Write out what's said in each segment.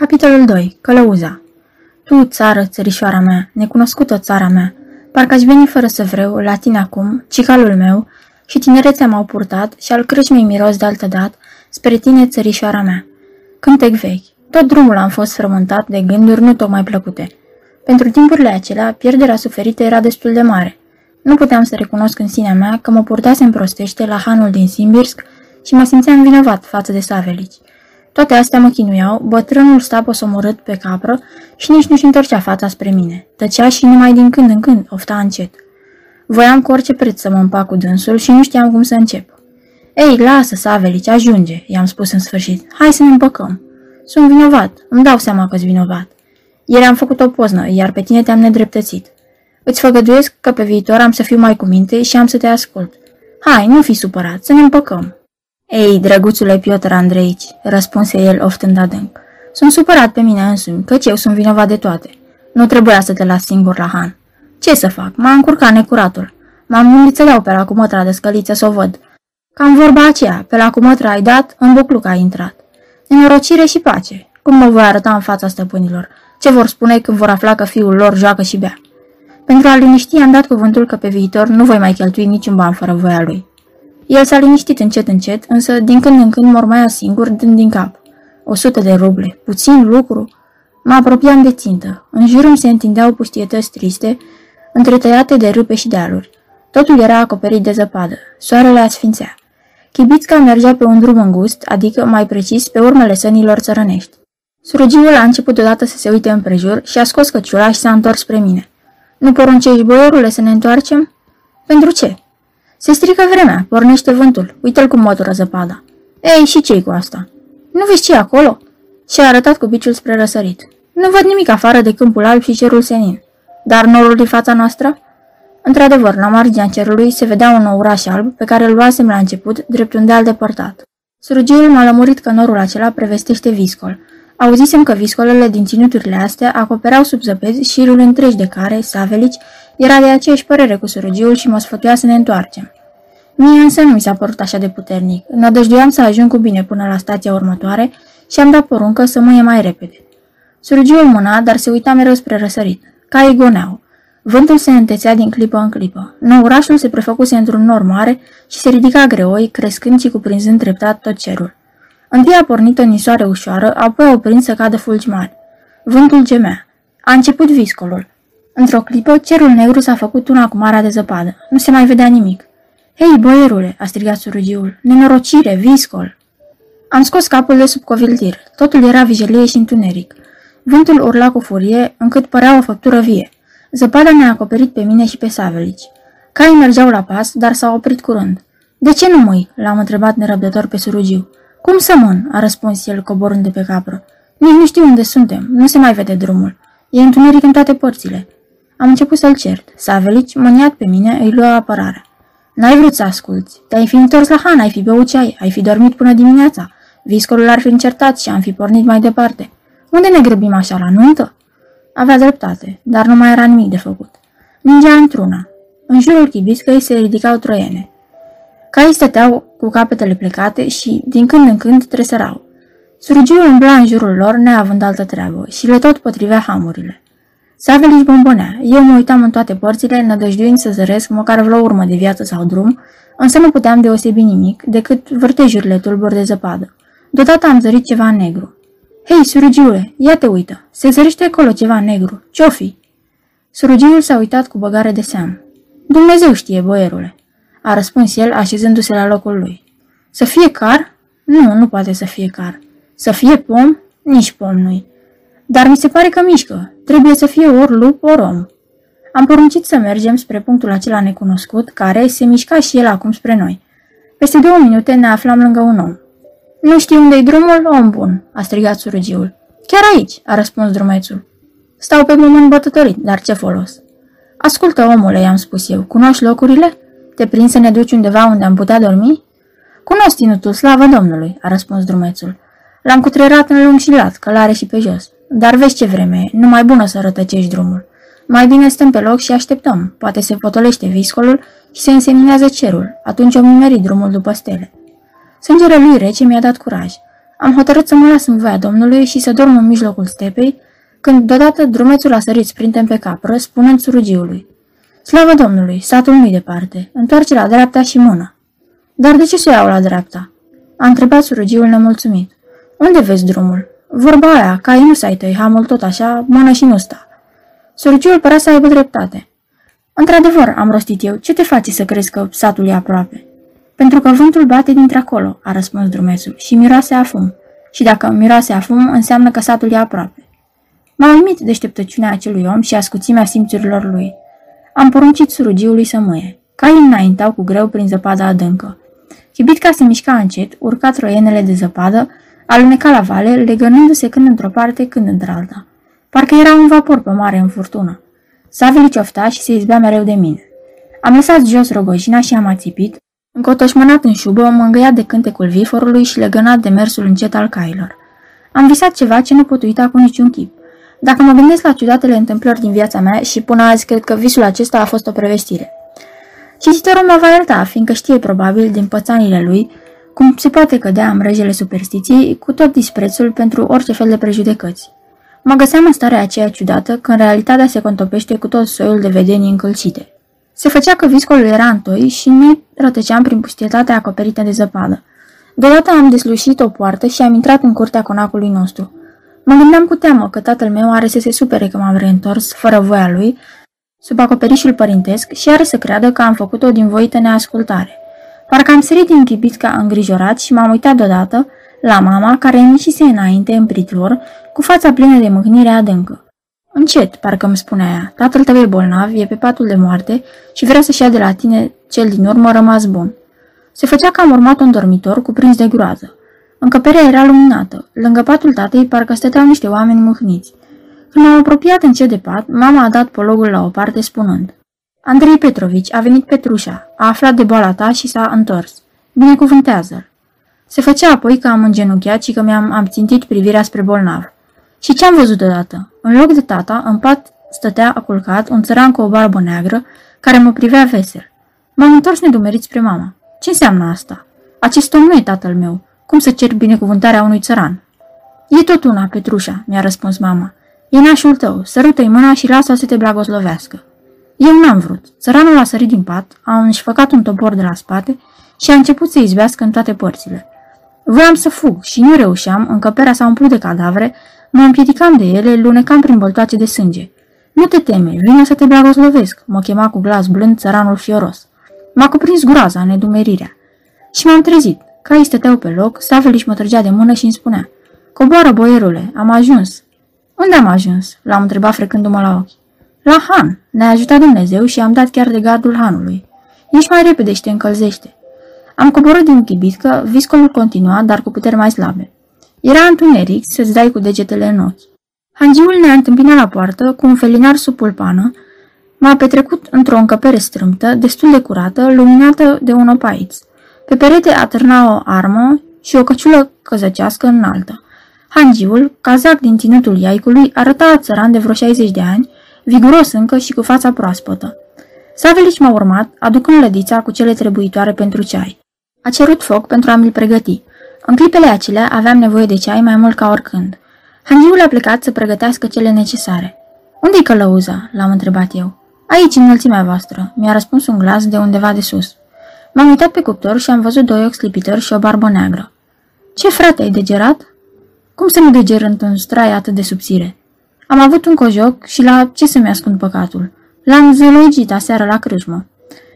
Capitolul 2. Călăuza Tu, țară, țărișoara mea, necunoscută țara mea, parcă aș veni fără să vreau, la tine acum, cicalul meu, și tinerețea m-au purtat și al crâșmei miros de altă dat, spre tine, țărișoara mea. Cântec vechi. Tot drumul am fost frământat de gânduri nu tocmai plăcute. Pentru timpurile acelea, pierderea suferită era destul de mare. Nu puteam să recunosc în sinea mea că mă purtasem prostește la hanul din Simbirsk și mă simțeam vinovat față de Savelici. Toate astea mă chinuiau, bătrânul sta posomorât pe capră și nici nu-și întorcea fața spre mine. Tăcea și numai din când în când ofta încet. Voiam cu orice preț să mă împac cu dânsul și nu știam cum să încep. Ei, lasă, Savelici, ajunge, i-am spus în sfârșit. Hai să ne împăcăm. Sunt vinovat, îmi dau seama că-s vinovat. Ieri am făcut o poznă, iar pe tine te-am nedreptățit. Îți făgăduiesc că pe viitor am să fiu mai cu minte și am să te ascult. Hai, nu fi supărat, să ne împăcăm. Ei, drăguțule Piotr Andreici, răspunse el oftând adânc. Sunt supărat pe mine însumi, căci eu sunt vinovat de toate. Nu trebuia să te las singur la Han. Ce să fac? M-a încurcat necuratul. M-am gândit să dau pe la cumătra de scăliță să o văd. Cam vorba aceea, pe la cumătra ai dat, în bucluc ai intrat. Nenorocire și pace. Cum mă voi arăta în fața stăpânilor? Ce vor spune când vor afla că fiul lor joacă și bea? Pentru a liniști am dat cuvântul că pe viitor nu voi mai cheltui niciun ban fără voia lui. El s-a liniștit încet încet, însă din când în când mormaia singur, dând din cap. O sută de ruble, puțin lucru. Mă apropiam de țintă. În jur îmi se întindeau pustietăți triste, întretăiate de râpe și dealuri. Totul era acoperit de zăpadă. Soarele asfințea. Chibițca mergea pe un drum îngust, adică, mai precis, pe urmele sănilor țărănești. Surugiul a început deodată să se uite împrejur și a scos căciula și s-a întors spre mine. Nu poruncești, boierule, să ne întoarcem? Pentru ce? Se strică vremea, pornește vântul, uite-l cum mătură zăpada. Ei, și ce cu asta? Nu vezi ce acolo? Și a arătat cu biciul spre răsărit. Nu văd nimic afară de câmpul alb și cerul senin. Dar norul din fața noastră? Într-adevăr, la marginea cerului se vedea un oraș alb pe care îl luasem la început, drept un deal depărtat. Surugiul m-a lămurit că norul acela prevestește viscol. Auzisem că viscolele din ținuturile astea acopereau sub zăpezi șirul întregi de care, Savelici, era de aceeași părere cu surugiul și mă sfătuia să ne întoarcem. Mie însă nu mi s-a părut așa de puternic. Nădăjduiam să ajung cu bine până la stația următoare și am dat poruncă să mâie mai repede. Surugiul mâna, dar se uita mereu spre răsărit. Caii goneau. Vântul se întețea din clipă în clipă. orașul se prefăcuse într-un nor mare și se ridica greoi, crescând și cuprinzând treptat tot cerul. Întâi a pornit o nisoare ușoară, apoi a oprins să cadă fulgi mari. Vântul gemea. A început viscolul. Într-o clipă, cerul negru s-a făcut una cu marea de zăpadă. Nu se mai vedea nimic. Hei, boierule!" a strigat surugiul. Nenorocire, viscol!" Am scos capul de sub coviltir. Totul era vijelie și întuneric. Vântul urla cu furie, încât părea o făptură vie. Zăpada ne-a acoperit pe mine și pe Savelici. Caii mergeau la pas, dar s-au oprit curând. De ce nu mâi?" l-am întrebat nerăbdător pe surugiu. Cum să mân?" a răspuns el coborând de pe capră. Nici nu știu unde suntem, nu se mai vede drumul. E întuneric în toate părțile. Am început să-l cert. Savelici, mâniat pe mine, îi lua apărarea. N-ai vrut să asculți. Te-ai fi întors la Han, ai fi băut ceai, ai fi dormit până dimineața. Viscolul ar fi încertat și am fi pornit mai departe. Unde ne grăbim așa, la nuntă? Avea dreptate, dar nu mai era nimic de făcut. Ningea într-una. În jurul chibiscăi se ridicau troiene. Caii stăteau cu capetele plecate și, din când în când, tresărau. Surgiul umbla în jurul lor, neavând altă treabă, și le tot potrivea hamurile. Savelici bombonea. Eu mă uitam în toate părțile, nădăjduind să zăresc măcar vreo urmă de viață sau drum, însă nu puteam deosebi nimic decât vârtejurile tulburi de zăpadă. Deodată am zărit ceva negru. Hei, surugiule, ia te uită, se zărește acolo ceva negru. Ce-o fi? Surugiul s-a uitat cu băgare de seamă. Dumnezeu știe, boierule, a răspuns el așezându-se la locul lui. Să fie car? Nu, nu poate să fie car. Să fie pom? Nici pom nu-i. Dar mi se pare că mișcă. Trebuie să fie ori lup, ori om. Am poruncit să mergem spre punctul acela necunoscut, care se mișca și el acum spre noi. Peste două minute ne aflam lângă un om. Nu știu unde-i drumul, om bun, a strigat surugiul. Chiar aici, a răspuns drumețul. Stau pe moment bătătorit, dar ce folos? Ascultă, omule, i-am spus eu, cunoști locurile? Te prind să ne duci undeva unde am putea dormi? Cunosc ținutul, slavă Domnului, a răspuns drumețul. L-am cutrerat în lung și lat, călare și pe jos. Dar vezi ce vreme e, nu mai bună să rătăcești drumul. Mai bine stăm pe loc și așteptăm. Poate se potolește viscolul și se înseminează cerul. Atunci om nimeri drumul după stele. Sângele lui rece mi-a dat curaj. Am hotărât să mă las în voia Domnului și să dorm în mijlocul stepei, când deodată drumețul a sărit sprintem pe capră, spunând surugiului. Slavă Domnului, satul nu-i departe, întoarce la dreapta și mână. Dar de ce să iau la dreapta? A întrebat surugiul nemulțumit. Unde vezi drumul? Vorba aia, ca nu să ai tăi hamul tot așa, mână și nu sta. Surugiul părea să aibă dreptate. Într-adevăr, am rostit eu, ce te face să crezi că satul e aproape? Pentru că vântul bate dintre acolo, a răspuns drumețul, și miroase a fum. Și dacă miroase a fum, înseamnă că satul e aproape. M-a uimit deșteptăciunea acelui om și ascuțimea simțurilor lui. Am poruncit surugiului să mâie. Caii înaintau cu greu prin zăpada adâncă. Chibitca se mișca încet, urca troienele de zăpadă, aluneca la vale, legănându-se când într-o parte, când într-alta. Parcă era un vapor pe mare în furtună. Savili ciofta și se izbea mereu de mine. Am lăsat jos rogojina și am ațipit, încotoșmănat în șubă, mă îngăiat de cântecul viforului și legănat de mersul încet al cailor. Am visat ceva ce nu pot uita cu niciun chip. Dacă mă gândesc la ciudatele întâmplări din viața mea și până azi cred că visul acesta a fost o prevestire. Cititorul mă va ierta, fiindcă știe probabil din pățanile lui cum se poate cădea în mrejele superstiției cu tot disprețul pentru orice fel de prejudecăți. Mă găseam în starea aceea ciudată, când realitatea se contopește cu tot soiul de vedenii încălcite. Se făcea că viscolul era întoi și noi rătăceam prin pustietatea acoperită de zăpadă. Deodată am deslușit o poartă și am intrat în curtea conacului nostru. Mă gândeam cu teamă că tatăl meu are să se supere că m-am reîntors, fără voia lui, sub acoperișul părintesc și are să creadă că am făcut-o din voită neascultare. Parcă am sărit din chibitca îngrijorat și m-am uitat deodată la mama care ieșise înainte în pritlor, cu fața plină de mâhnire adâncă. Încet, parcă îmi spunea ea, tatăl tău e bolnav, e pe patul de moarte și vrea să-și ia de la tine cel din urmă rămas bun. Se făcea că am urmat un dormitor cuprins de groază. Încăperea era luminată. Lângă patul tatei parcă stăteau niște oameni mâhniți. Când am apropiat încet de pat, mama a dat pologul la o parte spunând Andrei Petrovici, a venit Petrușa, a aflat de boala ta și s-a întors. Binecuvântează-l. Se făcea apoi că am îngenunchiat și că mi-am abțintit privirea spre bolnav. Și ce am văzut deodată? În loc de tata, în pat stătea aculcat un țăran cu o barbă neagră, care mă privea vesel. M-am întors nedumerit spre mama. Ce înseamnă asta? Acest om nu e tatăl meu. Cum să cer binecuvântarea unui țăran? E tot una, Petrușa, mi-a răspuns mama. E nașul tău, sărută-i mâna și lasă să te blagoslovească. Eu n-am vrut. Țăranul a sărit din pat, a înșfăcat un topor de la spate și a început să izbească în toate părțile. Voiam să fug și nu reușeam, încăperea s-a umplut de cadavre, mă împiedicam de ele, lunecam prin băltoace de sânge. Nu te teme, vine să te blagoslovesc, mă chema cu glas blând țăranul fioros. M-a cuprins groaza, nedumerirea. Și m-am trezit. Caii stăteau pe loc, Saveliș mă trăgea de mână și îmi spunea Coboară, boierule, am ajuns. Unde am ajuns? L-am întrebat frecându-mă la ochi. La Han. Ne-a ajutat Dumnezeu și am dat chiar de gardul Hanului. Ești mai repede și te încălzește. Am coborât din chibitcă, viscolul continua, dar cu puteri mai slabe. Era întuneric să-ți dai cu degetele în ochi. Hangiul ne-a întâmpinat la poartă cu un felinar sub pulpană, m-a petrecut într-o încăpere strâmtă, destul de curată, luminată de un opaiț. Pe perete atârna o armă și o căciulă căzăcească înaltă. Hangiul, cazac din ținutul iaicului, arăta țăran de vreo 60 de ani, viguros încă și cu fața proaspătă. Savelici m-a urmat, aducând lădița cu cele trebuitoare pentru ceai. A cerut foc pentru a mi-l pregăti. În clipele acelea aveam nevoie de ceai mai mult ca oricând. Hangiul a plecat să pregătească cele necesare. Unde-i călăuza?" l-am întrebat eu. Aici, în înălțimea voastră," mi-a răspuns un glas de undeva de sus. M-am uitat pe cuptor și am văzut doi ochi slipitori și o barbă neagră. Ce frate, ai degerat?" Cum să nu deger într-un strai atât de subțire?" Am avut un cojoc și la ce să-mi ascund păcatul? L-am zălogit aseară la crâșmă.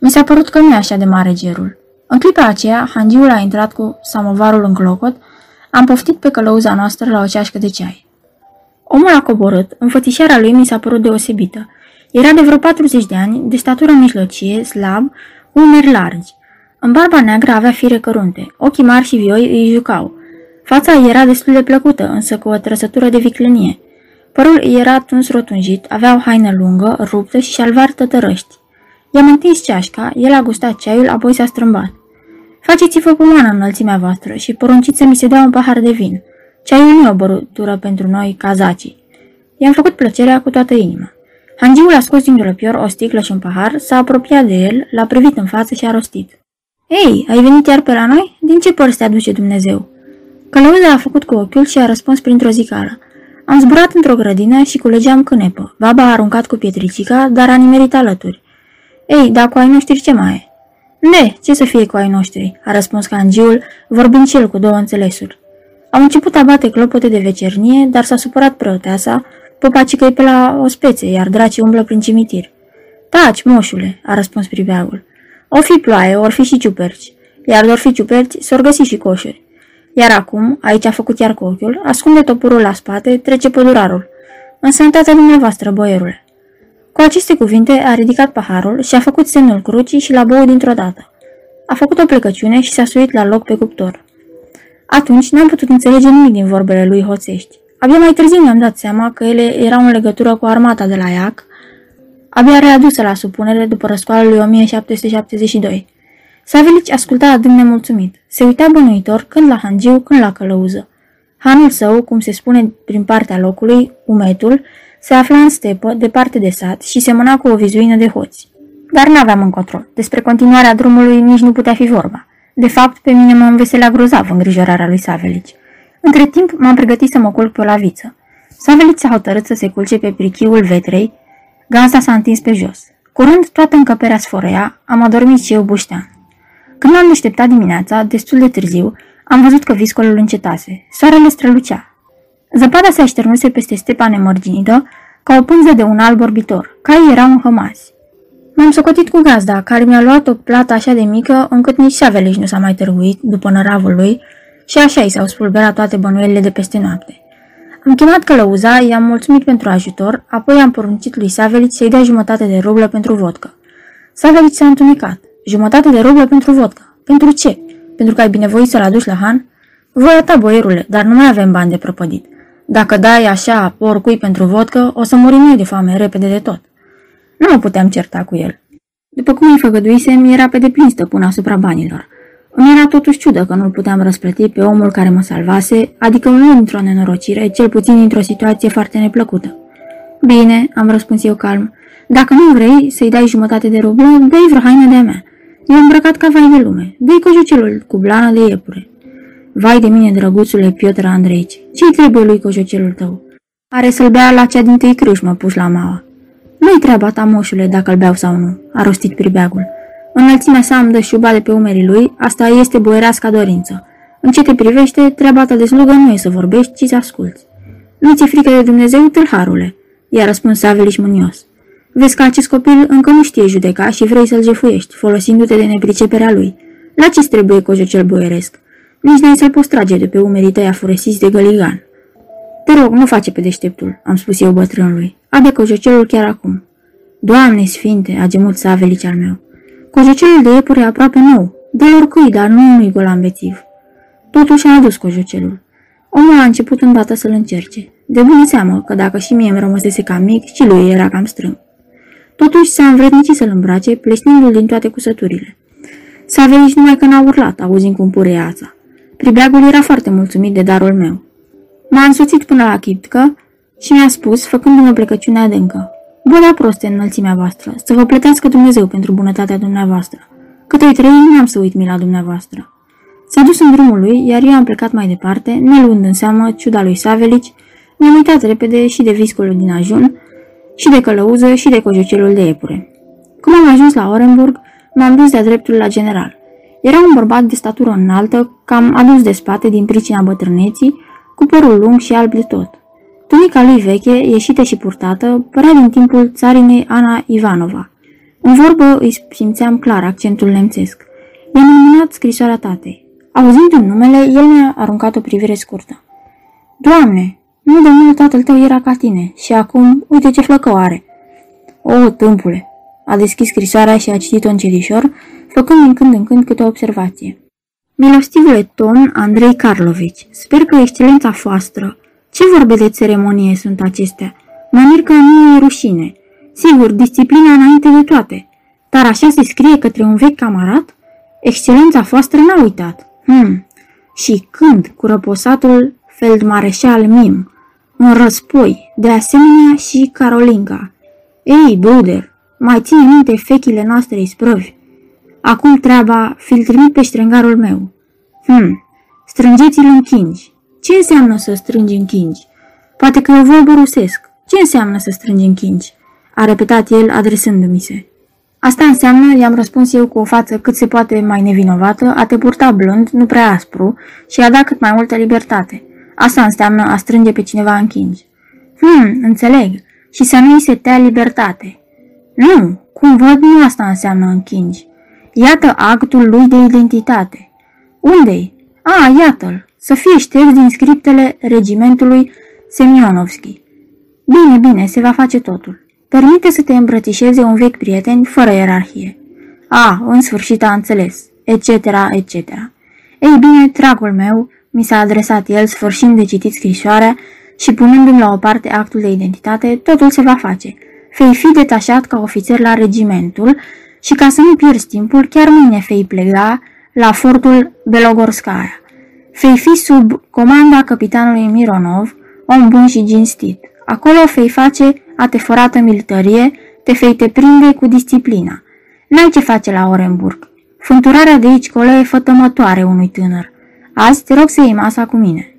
Mi s-a părut că nu e așa de mare gerul. În clipa aceea, hangiul a intrat cu samovarul în clocot, am poftit pe călăuza noastră la o ceașcă de ceai. Omul a coborât, înfățișarea lui mi s-a părut deosebită. Era de vreo 40 de ani, de statură mijlocie, slab, umeri largi. În barba neagră avea fire cărunte, ochii mari și vioi îi jucau. Fața era destul de plăcută, însă cu o trăsătură de viclenie. Părul era tuns rotunjit, avea o haină lungă, ruptă și șalvar tătărăști. I-am întins ceașca, el a gustat ceaiul, apoi s-a strâmbat. Faceți-vă pomană în înălțimea voastră și porunciți să mi se dea un pahar de vin. Ceaiul nu e o bărutură pentru noi, cazacii. I-am făcut plăcerea cu toată inima. Hangiul a scos din dulăpior o sticlă și un pahar, s-a apropiat de el, l-a privit în față și a rostit. Ei, ai venit iar pe la noi? Din ce părți te aduce Dumnezeu?" Călăuza a făcut cu ochiul și a răspuns printr-o zicală. Am zburat într-o grădină și culegeam cânepă. Baba a aruncat cu pietricica, dar a nimerit alături. Ei, dar cu ai noștri ce mai e? Ne, ce să fie cu ai noștri, a răspuns cangiul, vorbind și el cu două înțelesuri. Au început a bate clopote de vecernie, dar s-a supărat preoteasa, popacică pe la o spețe, iar dracii umblă prin cimitir. Taci, moșule, a răspuns pribeagul. O fi ploaie, or fi și ciuperci, iar dor fi ciuperci, s-or găsi și coșuri. Iar acum, aici a făcut iar cu ochiul, ascunde topurul la spate, trece pădurarul. În sănătatea dumneavoastră, boierule. Cu aceste cuvinte a ridicat paharul și a făcut semnul crucii și l-a băut dintr-o dată. A făcut o plecăciune și s-a suit la loc pe cuptor. Atunci n-am putut înțelege nimic din vorbele lui Hoțești. Abia mai târziu mi-am dat seama că ele erau în legătură cu armata de la Iac, abia readusă la supunere după răscoala lui 1772. Savelici asculta adânc nemulțumit. Se uita bănuitor când la hangiu, când la călăuză. Hanul său, cum se spune prin partea locului, umetul, se afla în stepă, departe de sat și semăna cu o vizuină de hoți. Dar n-aveam încotro. Despre continuarea drumului nici nu putea fi vorba. De fapt, pe mine mă înveselea grozav îngrijorarea lui Savelici. Între timp, m-am pregătit să mă culc pe o laviță. Savelici s-a hotărât să se culce pe prichiul vetrei, gansa s-a întins pe jos. Curând, toată încăperea sforea, am adormit și eu buștean. Când m-am deșteptat dimineața, destul de târziu, am văzut că viscolul încetase. Soarele strălucea. Zăpada se așternuse peste stepa nemărginită, ca o pânză de un alb orbitor. Caii erau înhămați. M-am socotit cu gazda, care mi-a luat o plată așa de mică, încât nici Saveliș nu s-a mai târguit, după năravul lui, și așa i s-au spulberat toate bănuielile de peste noapte. Am chemat călăuza, i-am mulțumit pentru ajutor, apoi am poruncit lui Savelici să-i dea jumătate de rublă pentru vodcă. Savelici s-a întunecat. Jumătate de rublă pentru vodcă. Pentru ce? Pentru că ai binevoit să-l aduci la Han? Voia ta, boierule, dar nu mai avem bani de prăpădit. Dacă dai așa oricui pentru vodcă, o să murim noi de foame repede de tot. Nu mă puteam certa cu el. După cum îi făgăduisem, era pe deplin stăpân asupra banilor. Îmi era totuși ciudă că nu-l puteam răsplăti pe omul care mă salvase, adică nu dintr-o nenorocire, cel puțin dintr-o situație foarte neplăcută. Bine, am răspuns eu calm, dacă nu vrei să-i dai jumătate de rublă, dă-i vreo haină de-a mea. E îmbrăcat ca vai de lume. Dă-i cojocelul cu blană de iepure. Vai de mine, drăguțule Piotr Andreici, ce-i trebuie lui cojocelul tău? Are să-l bea la cea din tâi crâșmă pus la maua. Nu-i treaba ta, moșule, dacă îl beau sau nu, a rostit pribeagul. Înălțimea sa îmi dă șuba de pe umerii lui, asta este boiereasca dorință. În ce te privește, treaba ta de slugă nu e să vorbești, ci să asculți. Nu ți frică de Dumnezeu, tâlharule, i-a răspuns Saveliș mânios. Vezi că acest copil încă nu știe judeca și vrei să-l jefuiești, folosindu-te de nepriceperea lui. La ce trebuie cojocel boieresc? Nici n-ai să-l poți trage de pe umerii tăi afuresiți de găligan. Te rog, nu face pe deșteptul, am spus eu bătrânului. Ade cojocelul chiar acum. Doamne sfinte, a gemut Savelici al meu. Cojocelul de iepure e aproape nou, de oricui, dar nu unui golambețiv. Totuși a adus cojocelul. Omul a început îndată să-l încerce. De bună seamă că dacă și mie îmi rămăsese cam mic, și lui era cam strâng. Totuși s-a învrednicit să-l îmbrace, plesnindu-l din toate cusăturile. S-a venit numai că n-a urlat, auzind cum pure ața. Pribeagul era foarte mulțumit de darul meu. M-a însoțit până la chiptcă și mi-a spus, făcându-mă plecăciunea adâncă. Bună proste înălțimea voastră, să vă plătească Dumnezeu pentru bunătatea dumneavoastră. Cât o trăi, n-am să uit mila dumneavoastră. S-a dus în drumul lui, iar eu am plecat mai departe, ne luând în seamă ciuda lui Savelici, mi-am uitat repede și de viscolul din ajun, și de călăuză și de cojocelul de epure. Cum am ajuns la Orenburg, m-am dus de-a dreptul la general. Era un bărbat de statură înaltă, cam adus de spate din pricina bătrâneții, cu părul lung și alb de tot. Tunica lui veche, ieșită și purtată, părea din timpul țarinei Ana Ivanova. În vorbă îi simțeam clar accentul nemțesc. I-am înmânat scrisoarea tatei. Auzind un numele, el mi-a aruncat o privire scurtă. Doamne, nu de mult tatăl tău era ca tine și acum uite ce flăcău are. O, tâmpule! A deschis scrisoarea și a citit-o încetișor, făcând din când în când câte o observație. Milostivule Ton Andrei Karlovici, sper că excelența foastră. Ce vorbe de ceremonie sunt acestea? Mă mir că nu e rușine. Sigur, disciplina înainte de toate. Dar așa se scrie către un vechi camarat? Excelența foastră n-a uitat. Hmm. Și când, cu răposatul feldmareșal Mim, un răspoi, de asemenea și Carolinca. Ei, Bruder, mai ține minte fechile noastre isprăvi. Acum treaba, fi trimit pe ștrengarul meu. Hm, Strângeți-l în chingi. Ce înseamnă să strângi în chingi? Poate că eu vorbă rusesc. Ce înseamnă să strângi în chingi? A repetat el adresându-mi se. Asta înseamnă, i-am răspuns eu cu o față cât se poate mai nevinovată, a te purta blând, nu prea aspru, și a da cât mai multă libertate. Asta înseamnă a strânge pe cineva în chingi. Hmm, înțeleg. Și să nu-i se tea libertate. Nu, cum văd, nu asta înseamnă închingi. Iată actul lui de identitate. Unde-i? A, iată-l. Să fie șters din scriptele regimentului Semionovski. Bine, bine, se va face totul. Permite să te îmbrățișeze un vechi prieten fără ierarhie. A, în sfârșit a înțeles, etc., etc. Ei bine, dragul meu, mi s-a adresat el sfârșind de citit scrisoarea și punându-mi la o parte actul de identitate, totul se va face. Fei fi detașat ca ofițer la regimentul și ca să nu pierzi timpul, chiar mâine fei plega la fortul Belogorskaya. Fei fi sub comanda capitanului Mironov, om bun și ginstit. Acolo fei face ateforată militarie, te fei te prinde cu disciplina. N-ai ce face la Orenburg. Fânturarea de aici colo e fătămătoare unui tânăr. Azi te rog să iei masa cu mine.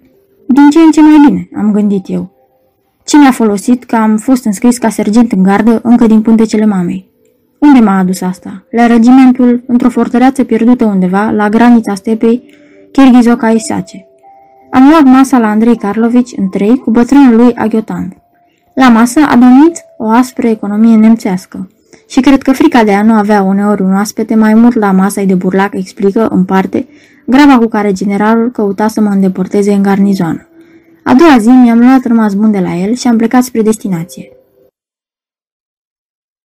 Din ce în ce mai bine, am gândit eu. Ce mi-a folosit că am fost înscris ca sergent în gardă încă din puntecele mamei? Unde m-a adus asta? La regimentul, într-o fortăreață pierdută undeva, la granița stepei, Kirghizoca Isace. Am luat masa la Andrei Karlovici în trei cu bătrânul lui Agiotan. La masă a domnit o aspră economie nemțească. Și cred că frica de a nu avea uneori un oaspete mai mult la masa de burlac explică, în parte, graba cu care generalul căuta să mă îndepărteze în garnizoană. A doua zi mi-am luat rămas bun de la el și am plecat spre destinație.